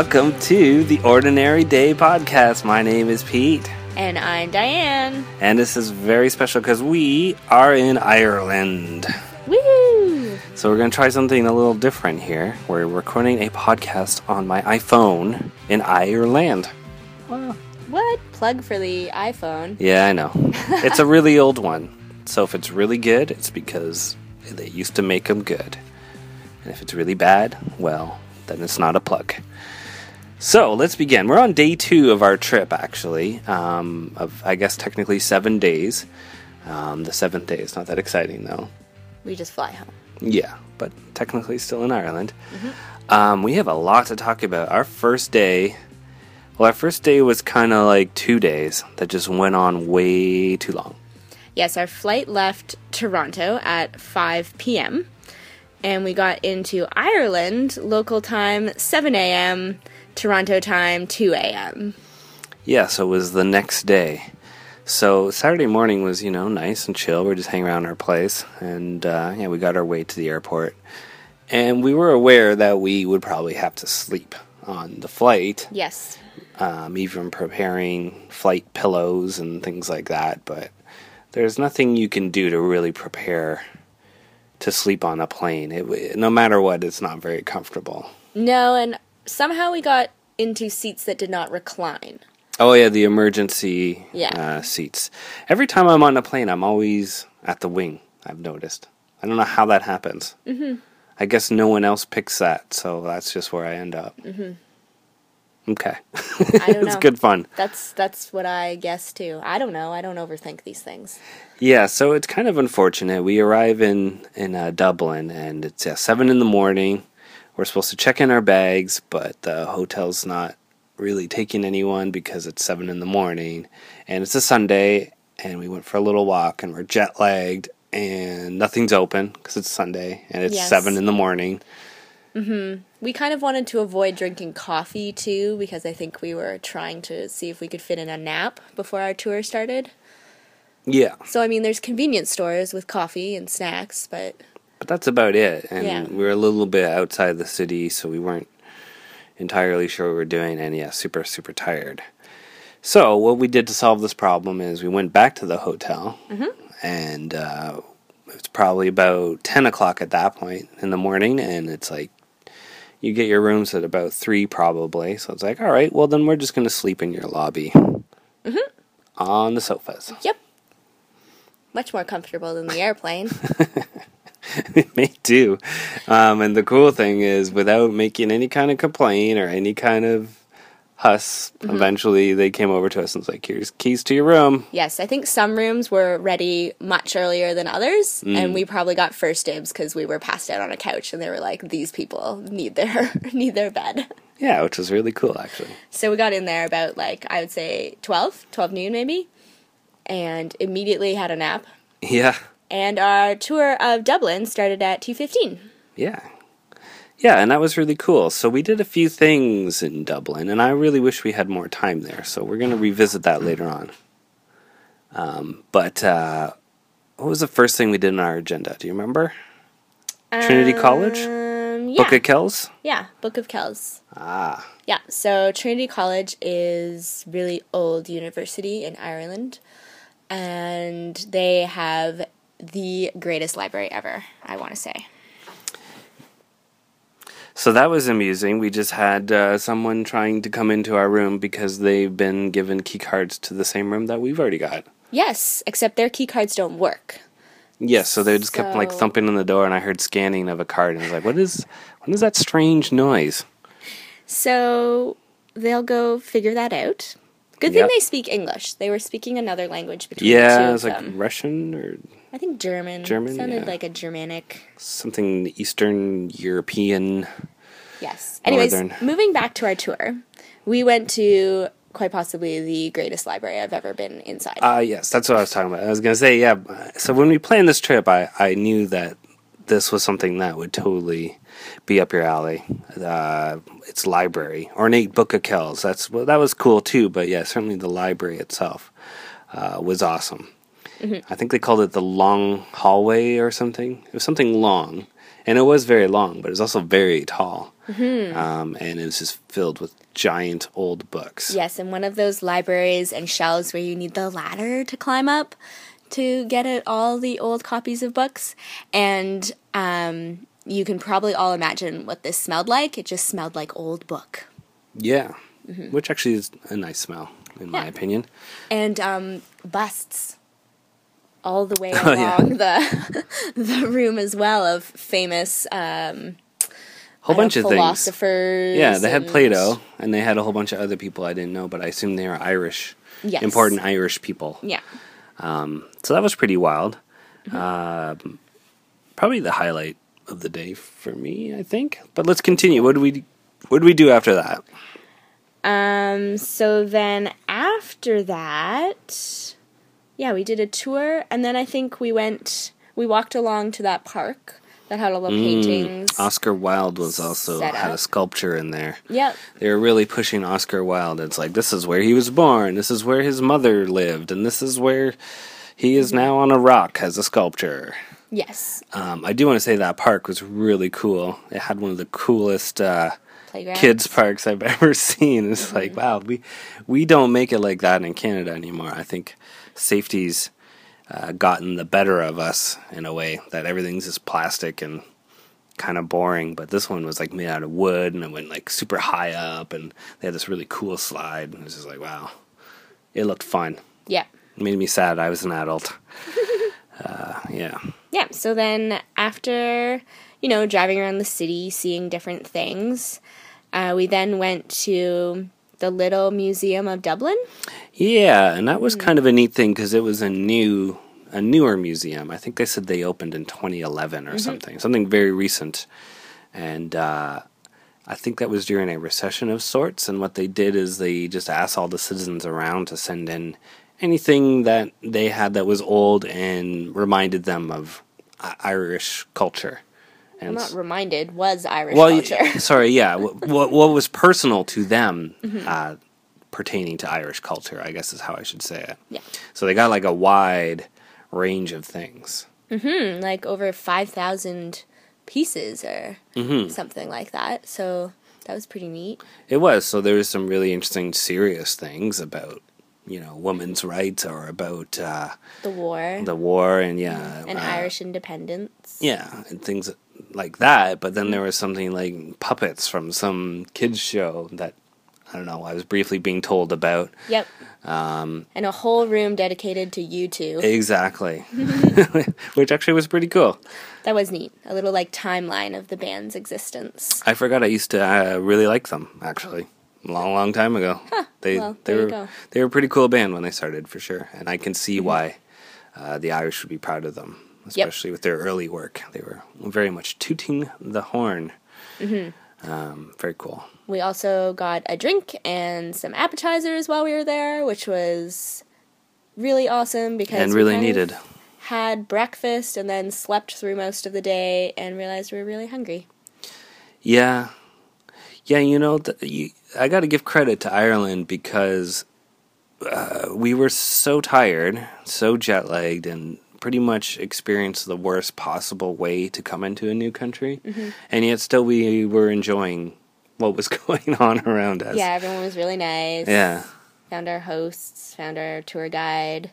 Welcome to the Ordinary Day podcast. My name is Pete, And I'm Diane. and this is very special because we are in Ireland. Woo! So we're going to try something a little different here. We're recording a podcast on my iPhone in Ireland. Wow. What? Plug for the iPhone. Yeah, I know. it's a really old one. So if it's really good, it's because they used to make them good. And if it's really bad, well, then it's not a plug. So let's begin. We're on day two of our trip, actually, um, of I guess technically seven days. Um, the seventh day is not that exciting, though. We just fly home. Yeah, but technically still in Ireland. Um, we have a lot to talk about. Our first day, well, our first day was kind of like two days that just went on way too long. Yes, our flight left Toronto at 5 p.m. And we got into Ireland, local time 7 a.m., Toronto time 2 a.m. Yeah, so it was the next day. So Saturday morning was, you know, nice and chill. We are just hanging around our place, and uh, yeah, we got our way to the airport, and we were aware that we would probably have to sleep on the flight, Yes. um, even preparing flight pillows and things like that. But there's nothing you can do to really prepare to sleep on a plane. It, no matter what, it's not very comfortable. No, and somehow we got into seats that did not recline. Oh yeah, the emergency Yeah. uh, seats. Every time I'm on a plane, I'm always at the wing. I've noticed. I don't know how that happens. Mm-hmm. I guess no one else picks that, so that's just where I end up. Mm-hmm. Okay, I don't it's good fun. That's that's what I guess too. I don't know. I don't overthink these things. Yeah, so it's kind of unfortunate. We arrive in in uh, Dublin, and it's uh, seven in the morning. We're supposed to check in our bags, but the hotel's not really taking anyone because it's seven in the morning, and it's a Sunday. And we went for a little walk, and we're jet lagged, and nothing's open because it's Sunday, and it's Yes. seven in the morning. Mm-hmm. We kind of wanted to avoid drinking coffee too because I think we were trying to see if we could fit in a nap before our tour started. Yeah, So I mean, there's convenience stores with coffee and snacks, but but that's about it. And Yeah. we were a little bit outside the city, so we weren't entirely sure what we were doing, and yeah, super, super tired. So, what we did to solve this problem is we went back to the hotel, and uh, it's probably about 10 o'clock at that point in the morning, and it's like you get your rooms at about 3 probably. So, it's like, all right, well, then we're just going to sleep in your lobby on the sofas. yep, much more comfortable than the airplane. Me too. Um, and the cool thing is, without making any kind of complaint or any kind of huss, eventually they came over to us and was like, "Here's keys to your room." yes, I think some rooms were ready much earlier than others, and we probably got first dibs because we were passed out on a couch, and they were like, "These people need their need their bed." Yeah, which was really cool, actually. So we got in there about like I would say 12, 12 noon maybe, and immediately had a nap. Yeah, And our tour of Dublin started at 2:15. yeah, yeah, and that was really cool. So we did a few things in Dublin, and I really wish we had more time there. So we're going to revisit that later on. Um, but uh, what was the first thing we did on our agenda? Do you remember? Trinity College? Um, yeah. Book of Kells. yeah, Book of Kells. Ah, Yeah, so Trinity College is really old university in Ireland and they have the greatest library ever, I want to say. So that was amusing. We just had uh, someone trying to come into our room because they've been given key cards to the same room that we've already got. Yes, except their key cards don't work. Yes, so they just kept like thumping on the door, and I heard scanning of a card, and I was like, "What is? What is that strange noise?" So they'll go figure that out. Good thing Yep. they speak English. They were speaking another language between the Yeah, two it was like them. Russian or I think German. German, sounded yeah. like a Germanic. something Eastern European. Yes. Anyways, Northern. moving back to our tour, we went to quite possibly the greatest library I've ever been inside. Ah, yes, that's what I was talking about. I was gonna say, yeah. So when we planned this trip, I I knew that this was something that would totally be up your alley. Uh, it's library, ornate book of Kells. That's well, that was cool too. But yeah, certainly the library itself uh, was awesome. I think they called it the long hallway or something. It was something long, and it was very long, but it was also very tall, um, and it was just filled with giant old books. Yes, and one of those libraries and shelves where you need the ladder to climb up to get at all the old copies of books. And um, you can probably all imagine what this smelled like. It just smelled like old book. Yeah, which actually is a nice smell, in my Mm-hmm. Opinion. And um, busts all the way Oh, yeah. along the the room as well of famous um, Whole bunch of things. philosophers. Yeah, they had Plato, and they had a whole bunch of other people I didn't know, but I assume they were Irish, Yes. important Irish people. Yeah. So that was pretty wild. Mm-hmm. Um, probably the highlight of the day for me, I think. But let's continue. What do we what do we do after that? Um, so then after that, yeah, we did a tour, and then I think we went, we walked along to that park that had all the paintings. Oscar Wilde was also had a sculpture in there. Yep. They were really pushing Oscar Wilde. It's like this is where he was born, this is where his mother lived, and this is where he Mm-hmm. is now on a rock as a sculpture. Yes. Um, I do want to say that park was really cool. It had one of the coolest uh, Playground. kids parks I've ever seen. It's like wow, we we don't make it like that in Canada anymore. I think safety's uh, gotten the better of us in a way that everything's just plastic and kind of boring. But this one was like made out of wood and it went like super high up, and they had this really cool slide. And it was just like wow, it looked fun. Yeah. It made me sad. I was an adult. uh, yeah. Yeah. So then after, you know, driving around the city, seeing different things, uh, we then went to the Little Museum of Dublin. Yeah, and that was kind of a neat thing because it was a new, a newer museum. I think they said they opened in 2011 or something, something very recent, and uh, I think that was during a recession of sorts. And what they did is they just asked all the citizens around to send in anything that they had that was old and reminded them of Irish culture. I'm not reminded, was Irish well, y- culture. sorry, yeah. What, what what was personal to them Mm-hmm. uh, pertaining to Irish culture, I guess is how I should say it. Yeah. So they got like a wide range of things. Hmm, like over 5,000 pieces or Mm-hmm. something like that. So that was pretty neat. It was. So there was some really interesting, serious things about, you know, women's rights or about uh, The war the war and yeah, and uh, Irish independence. yeah, and things like that. But then there was something like puppets from some kids show that I don't know. I was briefly being told about. Yep. Um, And a whole room dedicated to U2. Exactly. Which actually was pretty cool. That was neat. A little like timeline of the band's existence. I forgot I used to uh, really like them actually. A long long time ago. they well, they were they were a pretty cool band when they started for sure. And I can Mm-hmm. see why uh, the Irish would be proud of them, especially with their early work. They were very much tooting the horn. Mm-hmm. Um, very cool. We also got a drink and some appetizers while we were there, which was really awesome because And we really needed. Had breakfast and then slept through most of the day and realized we were really hungry. Yeah, yeah. You know, th- you, I got to give credit to Ireland because uh, we were so tired, so jet lagged, and pretty much experienced the worst possible way to come into a new country, mm-hmm. and yet still we were enjoying what was going on around us. Yeah, everyone was really nice. yeah, Found our hosts, found our tour guide,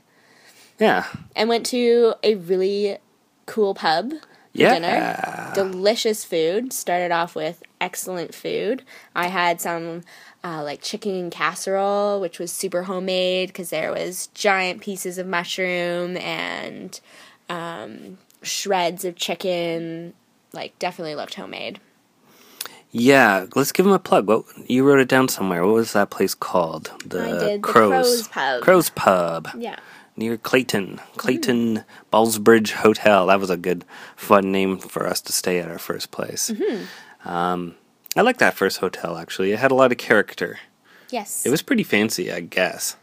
yeah, and went to a really cool pub for yeah. dinner. Delicious food. Started off with excellent food. I had some uh, like chicken casserole, which was super homemade because there was giant pieces of mushroom and um, shreds of chicken. Like definitely looked homemade. Yeah, let's give him a plug. What you wrote it down somewhere? What was that place called? The did, the Crows. Crows Pub. Crows Pub. Yeah. near Clayton. Clayton Ballsbridge Hotel. That was a good, fun name for us to stay at our first place. Um, I like that first hotel actually. It had a lot of character. Yes. It was pretty fancy, I guess.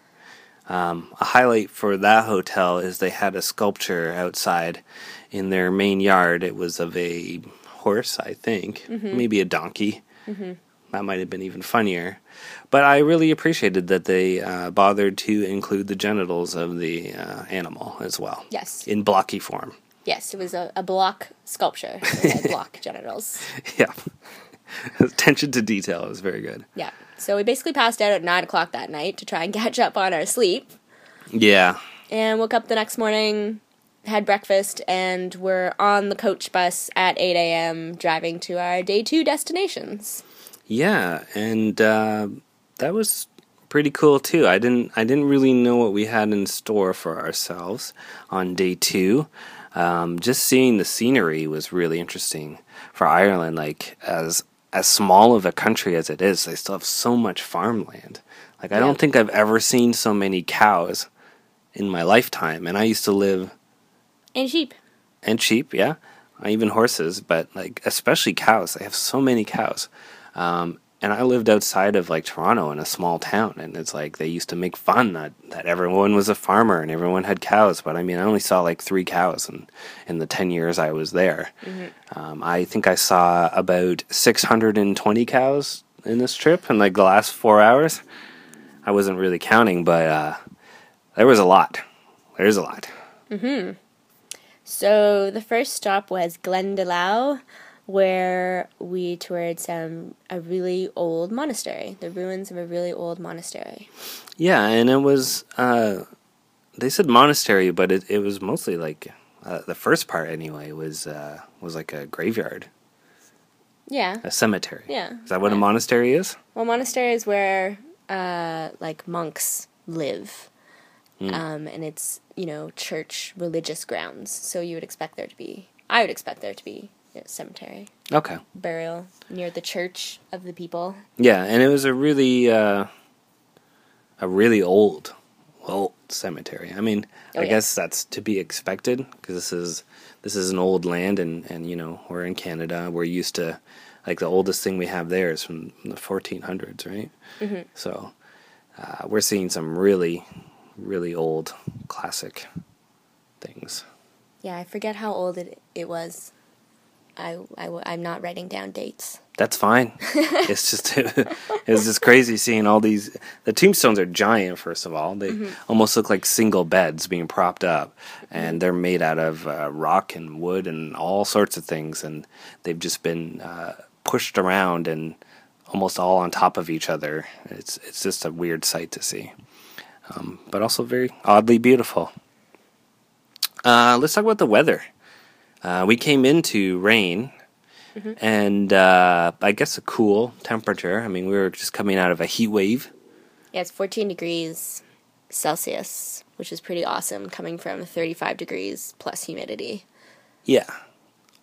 Um, a highlight for that hotel is they had a sculpture outside in their main yard. It was of a horse, I think, maybe a donkey. That might have been even funnier. But I really appreciated that they uh, bothered to include the genitals of the uh, animal as well Yes. in blocky form. Yes, it was a, a block sculpture. It had block genitals. Yeah. Attention to detail is very good. Yeah. So we basically passed out at nine o'clock that night to try and catch up on our sleep. Yeah. And woke up the next morning, had breakfast, and we're on the coach bus at 8 a.m. driving to our day two destinations. Yeah, and uh, that was pretty cool too. I didn't I didn't really know what we had in store for ourselves on day two. Um, just seeing the scenery was really interesting for Ireland. Like as as small of a country as it is, they still have so much farmland. Like I don't think I've ever seen so many cows in my lifetime. And I used to live And sheep. and sheep, yeah, even horses, but like especially cows. They have so many cows. Um, and I lived outside of like Toronto in a small town, and it's like they used to make fun that, that everyone was a farmer and everyone had cows. But I mean, I only saw like three cows in in the ten years I was there. Um, I think I saw about six hundred and twenty cows in this trip in like the last four hours. I wasn't really counting, but uh, there was a lot. There's a lot. So the first stop was Glendalough, where we toured some a really old monastery, the ruins of a really old monastery. Yeah, and it was uh they said monastery, but it it was mostly like uh, the first part anyway was uh was like a graveyard, Yeah. a cemetery. Yeah. Is that what a monastery is? Well, monastery is where uh, like monks live, um, and it's you know church religious grounds. So you would expect there to be. I would expect there to be cemetery Okay. burial near the church of the people. Yeah, and it was a really uh a really old old cemetery. I mean, Oh, I yeah. guess that's to be expected because this is this is an old land and and you know, we're in Canada. We're used to like the oldest thing we have there is from the 1400s, right? Mm-hmm. So, uh, we're seeing some really really old classic things. Yeah, I forget how old it it was. I, I am not writing down dates. That's fine. it's just it was just crazy seeing all these. The tombstones are giant. First of all, they almost look like single beds being propped up, and they're made out of uh, rock and wood and all sorts of things, and they've just been uh, pushed around and almost all on top of each other. It's it's just a weird sight to see, um, but also very oddly beautiful. Uh, let's talk about the weather. Uh, we came into rain and uh, I guess a cool temperature. I mean, we were just coming out of a heat wave. Yeah, it's 14 degrees Celsius, which is pretty awesome coming from 35 degrees plus humidity. Yeah,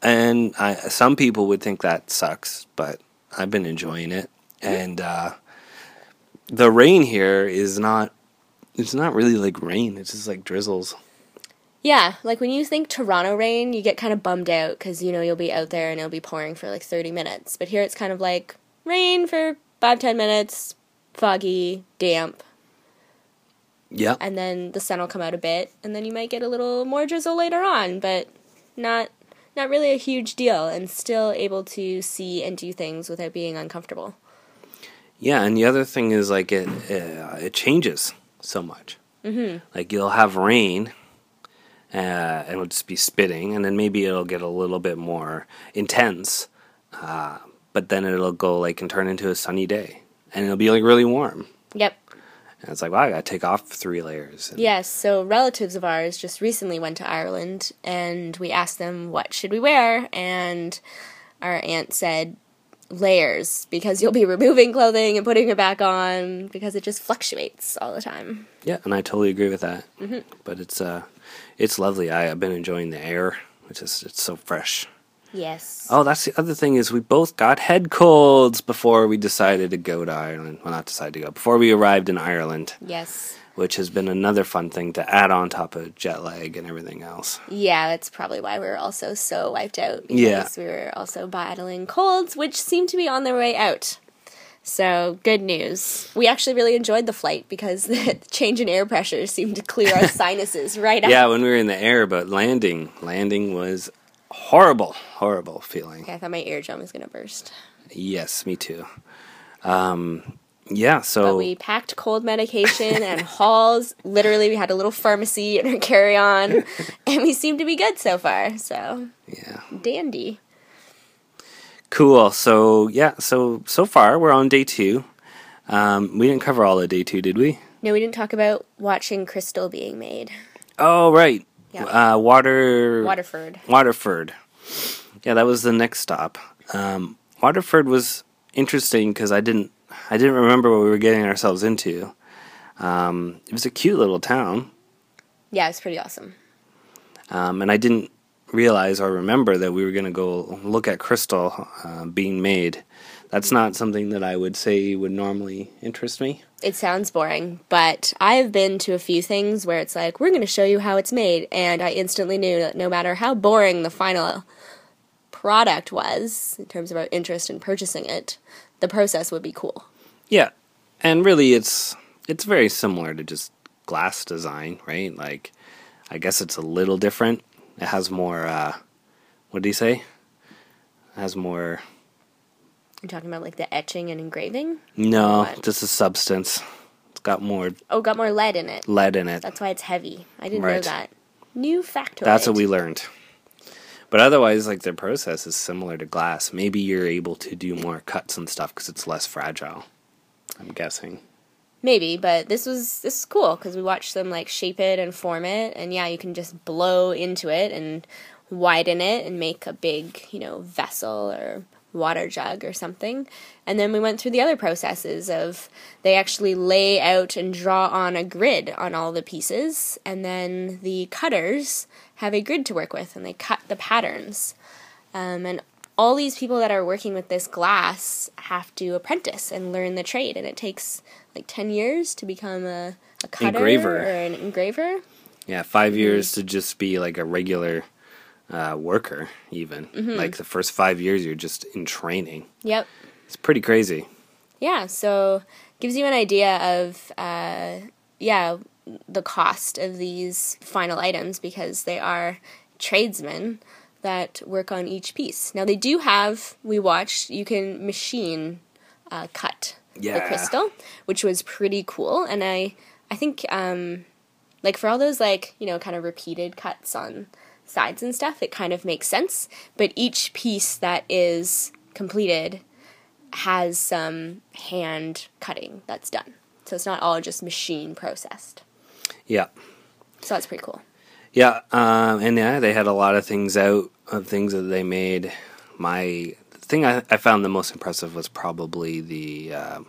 and I, some people would think that sucks, but I've been enjoying it. And uh, the rain here is not. It's not really like rain. It's just like drizzles. Yeah, like when you think Toronto rain, you get kind of bummed out because you know you'll be out there and it'll be pouring for like 30 minutes. But here it's kind of like rain for five ten minutes, foggy, damp, Yeah, and then the sun will come out a bit, and then you might get a little more drizzle later on, but not not really a huge deal, and still able to see and do things without being uncomfortable. yeah. And the other thing is like it. Uh, it changes so much. Mm-hmm. Like you'll have rain, uh, and it'll just be spitting, and then maybe it'll get a little bit more intense, uh, but then it'll go like and turn into a sunny day, and it'll be like really warm. Yep. And it's like, wow, I gotta take off three layers. And Yes, so relatives of ours just recently went to Ireland and we asked them what should we wear and our aunt said layers because you'll be removing clothing and putting it back on because it just fluctuates all the time. Yeah, and I totally agree with that. But it's uh, it's lovely. I, I've been enjoying the air. It's just it's so fresh. Yes. Oh, that's the other thing is we both got head colds before we decided to go to Ireland. Well, not decided to go before we arrived in Ireland, Yes. Which has been another fun thing to add on top of jet lag and everything else. Yeah, that's probably why we were also so wiped out because Yeah. we were also battling colds which seem to be on their way out. So, good news. We actually really enjoyed the flight because the change in air pressure seemed to clear our sinuses right out. Yeah, when we were in the air, but landing, landing was horrible, horrible feeling. I thought my eardrum was gonna burst. Yes, me too. Um, Yeah, so But we packed cold medication and Halls. Literally, we had a little pharmacy in our carry on, and we seem to be good so far. So, yeah. dandy. Cool. So yeah, so so far we're on day two. Um, we didn't cover all of day two, did we? No, we didn't talk about watching crystal being made. Oh right. Yeah. Uh, water. Waterford. Waterford. Yeah, that was the next stop. Um, Waterford was interesting because I didn't I didn't remember what we were getting ourselves into. Um, it was a cute little town, Yeah, it's pretty awesome. um, and I didn't realize or remember that we were going to go look at crystal uh, being made. That's not something that I would say would normally interest me. It sounds boring, but I've been to a few things where it's like, we're going to show you how it's made. And I instantly knew that no matter how boring the final product was, in terms of our interest in purchasing it, the process would be cool. Yeah, and really, it's it's very similar to just glass design, right? Like, I guess it's a little different. It has more. Uh, what did he say? It has more. You're talking about like the etching and engraving? No, just a substance. It's got more Oh, got more lead in it. lead in it. That's why it's heavy. I didn't know that. New factoid. That's what we learned. But otherwise, like their process is similar to glass. Maybe you're able to do more cuts and stuff because it's less fragile. I'm guessing. Maybe, but this was this is cool because we watched them like shape it and form it, and yeah, you can just blow into it and widen it and make a big, you know, vessel or water jug or something. And then we went through the other processes of they actually lay out and draw on a grid on all the pieces, and then the cutters have a grid to work with, and they cut the patterns. Um, and all these people that are working with this glass have to apprentice and learn the trade, and it takes like 10 years to become a, a cutter Engraver. or an engraver. Yeah, five years to just be like a regular uh, worker, even. Like the first five years, you're just in training. Yep. It's pretty crazy. Yeah, so gives you an idea of, uh, yeah, the cost of these final items because they are tradesmen that work on each piece. Now, they do have, we watched, you can machine uh, cut the crystal, which was pretty cool. And I, I think, um, like for all those like you know kind of repeated cuts on sides and stuff, it kind of makes sense. But each piece that is completed has some hand cutting that's done, so it's not all just machine processed. Yeah. So that's pretty cool. Yeah, um, and yeah, they had a lot of things out of things that they made. My thing I, I found the most impressive was probably the uh,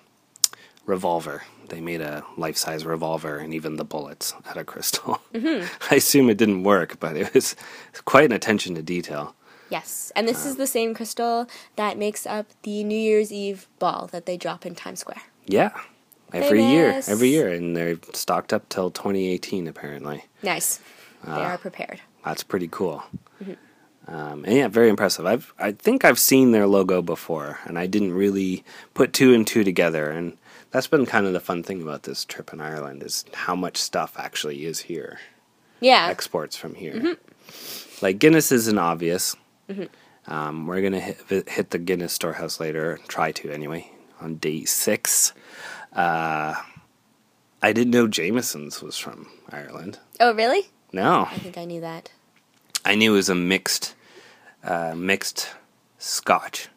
revolver. They made a life size revolver and even the bullets out of crystal. I assume it didn't work, but it was quite an attention to detail. Yes, and this is the same crystal that makes up the New Year's Eve ball that they drop in Times Square. Yeah, every year, every year, and they're stocked up till 2018 apparently. Nice. they are prepared. That's pretty cool. Um, and yeah, very impressive. I've I think I've seen their logo before, and I didn't really put two and two together. And that's been kind of the fun thing about this trip in Ireland is how much stuff actually is here, Yeah. exports from here. Like Guinness isn't obvious. Um, we're gonna hit, hit the Guinness storehouse later. Try to anyway on day six. Uh, I didn't know Jameson's was from Ireland. oh, really? No. I think I knew that. I knew it was a mixed, uh, mixed Scotch.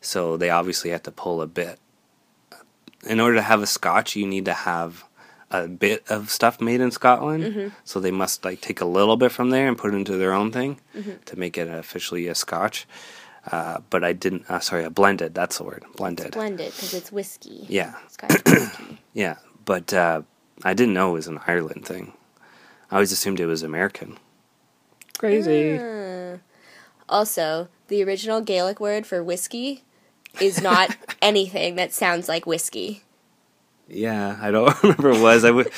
So they obviously had to pull a bit. In order to have a Scotch, you need to have a bit of stuff made in Scotland. So they must like take a little bit from there and put it into their own thing to make it officially a Scotch. Uh, but I didn't. Uh, sorry, a blended. That's the word. Blended. Blended because it's whiskey. Yeah, Scotch whiskey. yeah. But uh, I didn't know it was an Ireland thing. I always assumed it was American. Crazy. Uh, also, the original Gaelic word for whiskey is not anything that sounds like whiskey. Yeah, I don't remember what it was. I, w-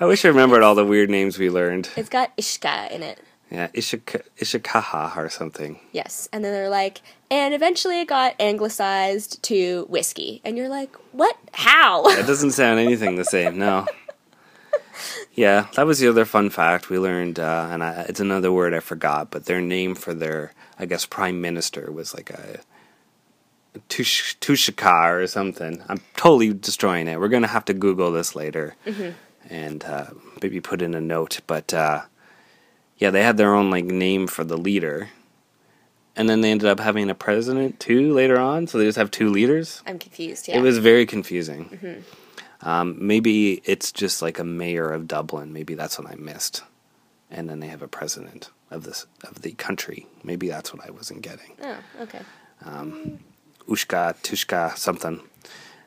I wish I remembered all the weird names we learned. It's got ishka in it. Yeah, Ishika- Ishikaha or something. Yes. And then they're like, and eventually it got anglicized to whiskey. And you're like, what? How? That doesn't sound anything the same, no. Yeah, that was the other fun fact we learned, uh, and I, it's another word I forgot, but their name for their, I guess, prime minister was like a Tush, Tushka or something. I'm totally destroying it. We're gonna have to Google this later and uh, maybe put in a note. But uh, yeah, they had their own like name for the leader, and then they ended up having a president too later on. So they just have two leaders. I'm confused. Yeah. It was very confusing. Um, maybe it's just like a mayor of Dublin. Maybe that's what I missed. And then they have a president of this of the country. Maybe that's what I wasn't getting. Oh, okay. Ushka, Tushka, something.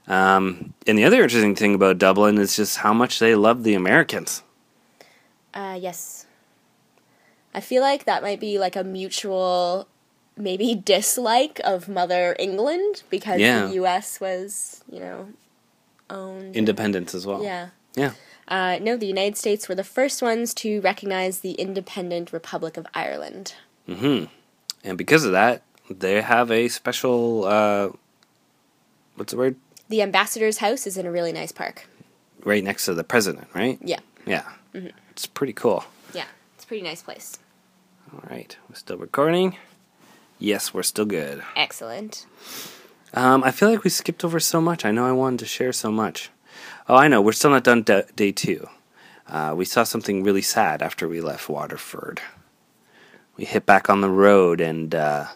Um, and the other interesting thing about Dublin is just how much they love the Americans. Uh, yes. I feel like that might be like a mutual, maybe dislike of Mother England because Yeah. the U.S. was, you know, owned. Independence as well. yeah. Yeah. Uh, no, the United States were the first ones to recognize the independent Republic of Ireland. hmm And because of that, they have a special, uh, what's the word? The ambassador's house is in a really nice park. Right next to the president, right? Yeah. Yeah. It's pretty cool. Yeah. It's a pretty nice place. All right. We're still recording. Yes, we're still good. Excellent. Um, I feel like we skipped over so much. I know I wanted to share so much. Oh, I know. We're still not done d- day two. Uh, we saw something really sad after we left Waterford. We hit back on the road, and uh,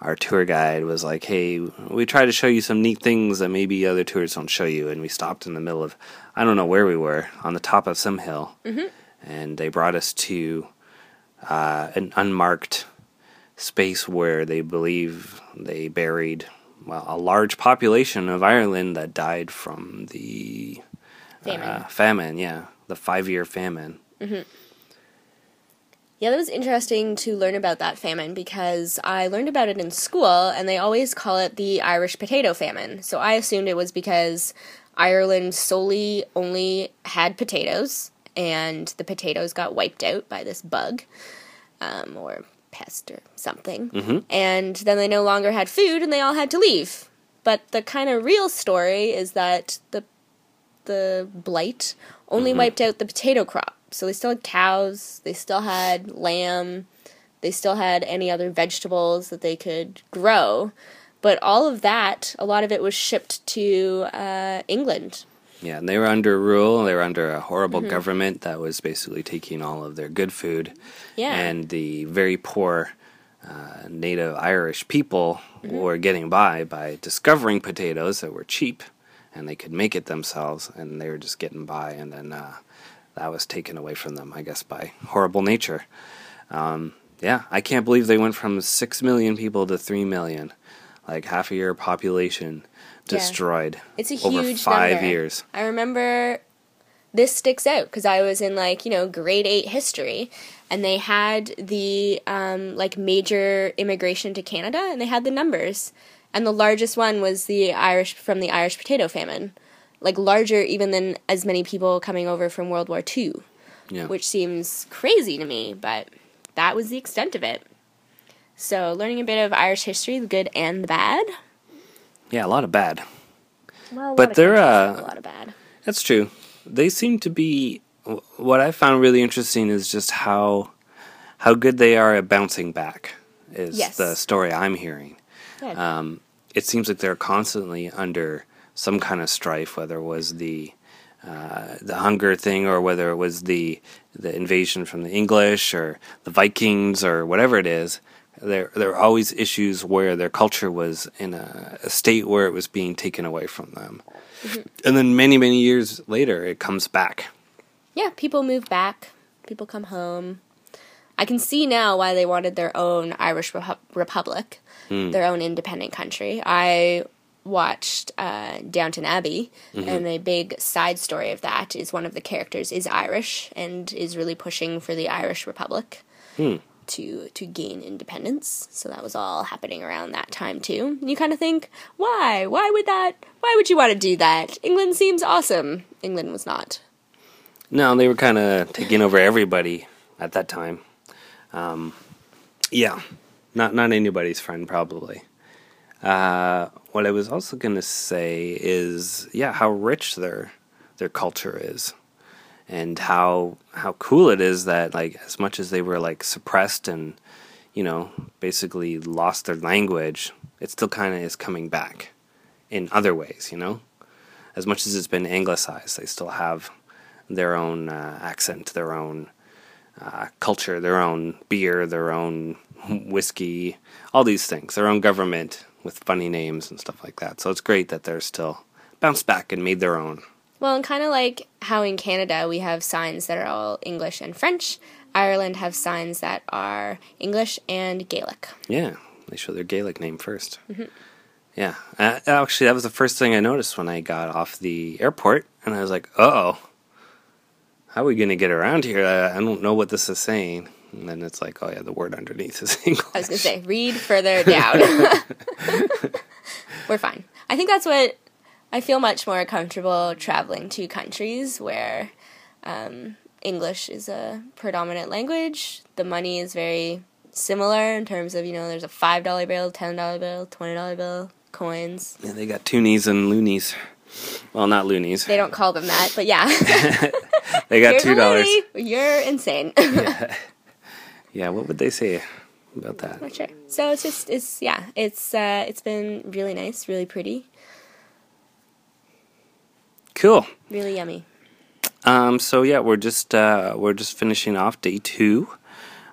our tour guide was like, "Hey, we try to show you some neat things that maybe other tours don't show you." And we stopped in the middle of, I don't know where we were, on the top of some hill, and they brought us to uh, an unmarked space where they believe they buried well, a large population of Ireland that died from the Famine. Uh, famine, yeah, the five-year famine. Yeah, that was interesting to learn about that famine because I learned about it in school and they always call it the Irish potato famine. So I assumed it was because Ireland solely only had potatoes and the potatoes got wiped out by this bug um, or pest or something. And then they no longer had food and they all had to leave. But the kind of real story is that the the blight only wiped out the potato crop. So they still had cows, they still had lamb, they still had any other vegetables that they could grow. But all of that, a lot of it was shipped to uh, England. Yeah, and they were under rule. They were under a horrible government that was basically taking all of their good food. Yeah. And the very poor uh, native Irish people were getting by by discovering potatoes that were cheap and they could make it themselves, and they were just getting by. And then uh, that was taken away from them, I guess, by horrible nature. Um, yeah, I can't believe they went from six million people to three million, like half of your population Yeah. destroyed. It's a over huge five number. years. I remember this sticks out because I was in like you know grade eight history, and they had the um, like major immigration to Canada, and they had the numbers, and the largest one was the Irish from the Irish potato famine, like larger even than as many people coming over from World War Two, Yeah. which seems crazy to me, but that was the extent of it. So learning a bit of Irish history, the good and the bad. Yeah, a lot of bad. Well, But they're, uh, a lot of bad. That's true. They seem to be. What I found really interesting is just how how good they are at bouncing back. Is Yes. the story I'm hearing. Um, it seems like they're constantly under some kind of strife, whether it was the uh, the hunger thing or whether it was the the invasion from the English or the Vikings or whatever it is. There there are always issues where their culture was in a, a state where it was being taken away from them, mm-hmm. and then many many years later it comes back. yeah, people move back. People come home. I can see now why they wanted their own Irish Repu- Republic, hmm. their own independent country. I watched uh, Downton Abbey, mm-hmm. and a big side story of that is one of the characters is Irish and is really pushing for the Irish Republic hmm. To to gain independence. So that was all happening around that time too. And you kind of think, why? Why would that? Why would you want to do that? England seems awesome. England was not. No, they were kind of taking over everybody at that time. Um, yeah, not not anybody's friend probably. Uh, what I was also gonna say is, yeah, how rich their their culture is, and how how cool it is that like as much as they were like suppressed and you know basically lost their language, it still kind of is coming back in other ways, you know? As much as it's been anglicized, they still have their own uh, accent, their own uh, culture, their own beer, their own whiskey, all these things, their own government with funny names and stuff like that. So it's great that they're still bounced back and made their own. Well, and kind of like how in Canada we have signs that are all English and French, Ireland have signs that are English and Gaelic. Yeah, they show their Gaelic name 1st mm-hmm. Yeah, uh, actually, that was the first thing I noticed when I got off the airport, and I was like, "Oh, how are we going to get around here? I, I don't know what this is saying." And then it's like, "Oh yeah, the word underneath is English." I was going to say, read further down. We're fine. I think that's what I feel much more comfortable traveling to countries where um, English is a predominant language. The money is very similar in terms of, you know, there's a $5 bill, $10 bill, $20 bill, coins. Yeah, they got toonies and loonies. Well, not loonies. They don't call them that, but yeah. they got two dollars. You're insane. yeah. yeah, what would they say about that? Not sure. So it's just it's yeah, it's uh, it's been really nice, really pretty. Cool. Really yummy. Um, so yeah, we're just uh, we're just finishing off day two.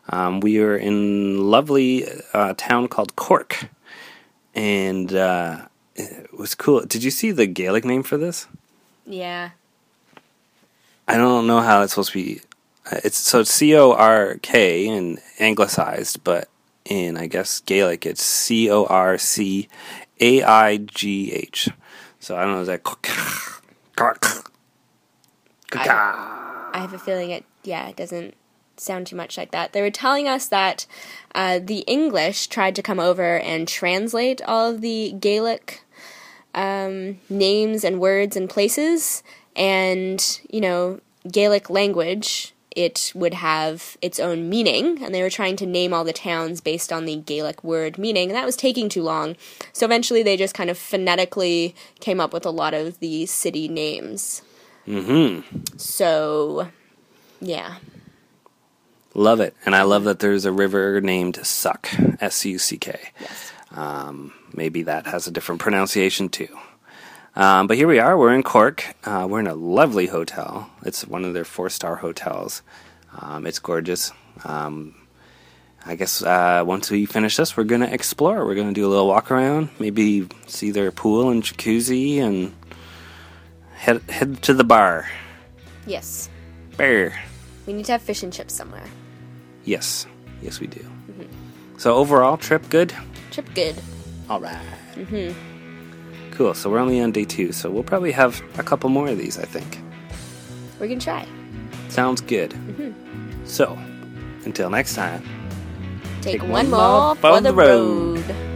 Um, we are in lovely uh, town called Cork, and uh, it was cool. Did you see the Gaelic name for this? Yeah. I don't know how it's supposed to be. Uh, it's so C O R K and anglicized, but in I guess Gaelic it's C O R C A I G H. So I don't know is that Cork. I, I have a feeling it. Yeah, it doesn't sound too much like that. They were telling us that uh, the English tried to come over and translate all of the Gaelic um, names and words and places, and you know, Gaelic language. It would have its own meaning, and they were trying to name all the towns based on the Gaelic word meaning, and that was taking too long. So eventually, they just kind of phonetically came up with a lot of the city names. Mm-hmm. So, yeah. Love it. And I love that there's a river named Suck, S U C K. Yes. Um, maybe that has a different pronunciation too. Um, but here we are. We're in Cork. Uh, we're in a lovely hotel. It's one of their four star hotels. Um, it's gorgeous. Um, I guess uh, once we finish this, we're going to explore. We're going to do a little walk around, maybe see their pool and jacuzzi, and head head to the bar. Yes. Bear. We need to have fish and chips somewhere. Yes. Yes, we do. Mm-hmm. So overall, trip good. Trip good. All right. Mhm. Cool. So we're only on day two, so we'll probably have a couple more of these. I think. We're gonna try. Sounds good. Mm-hmm. So, until next time. Take, Take one, one, more for the road. road.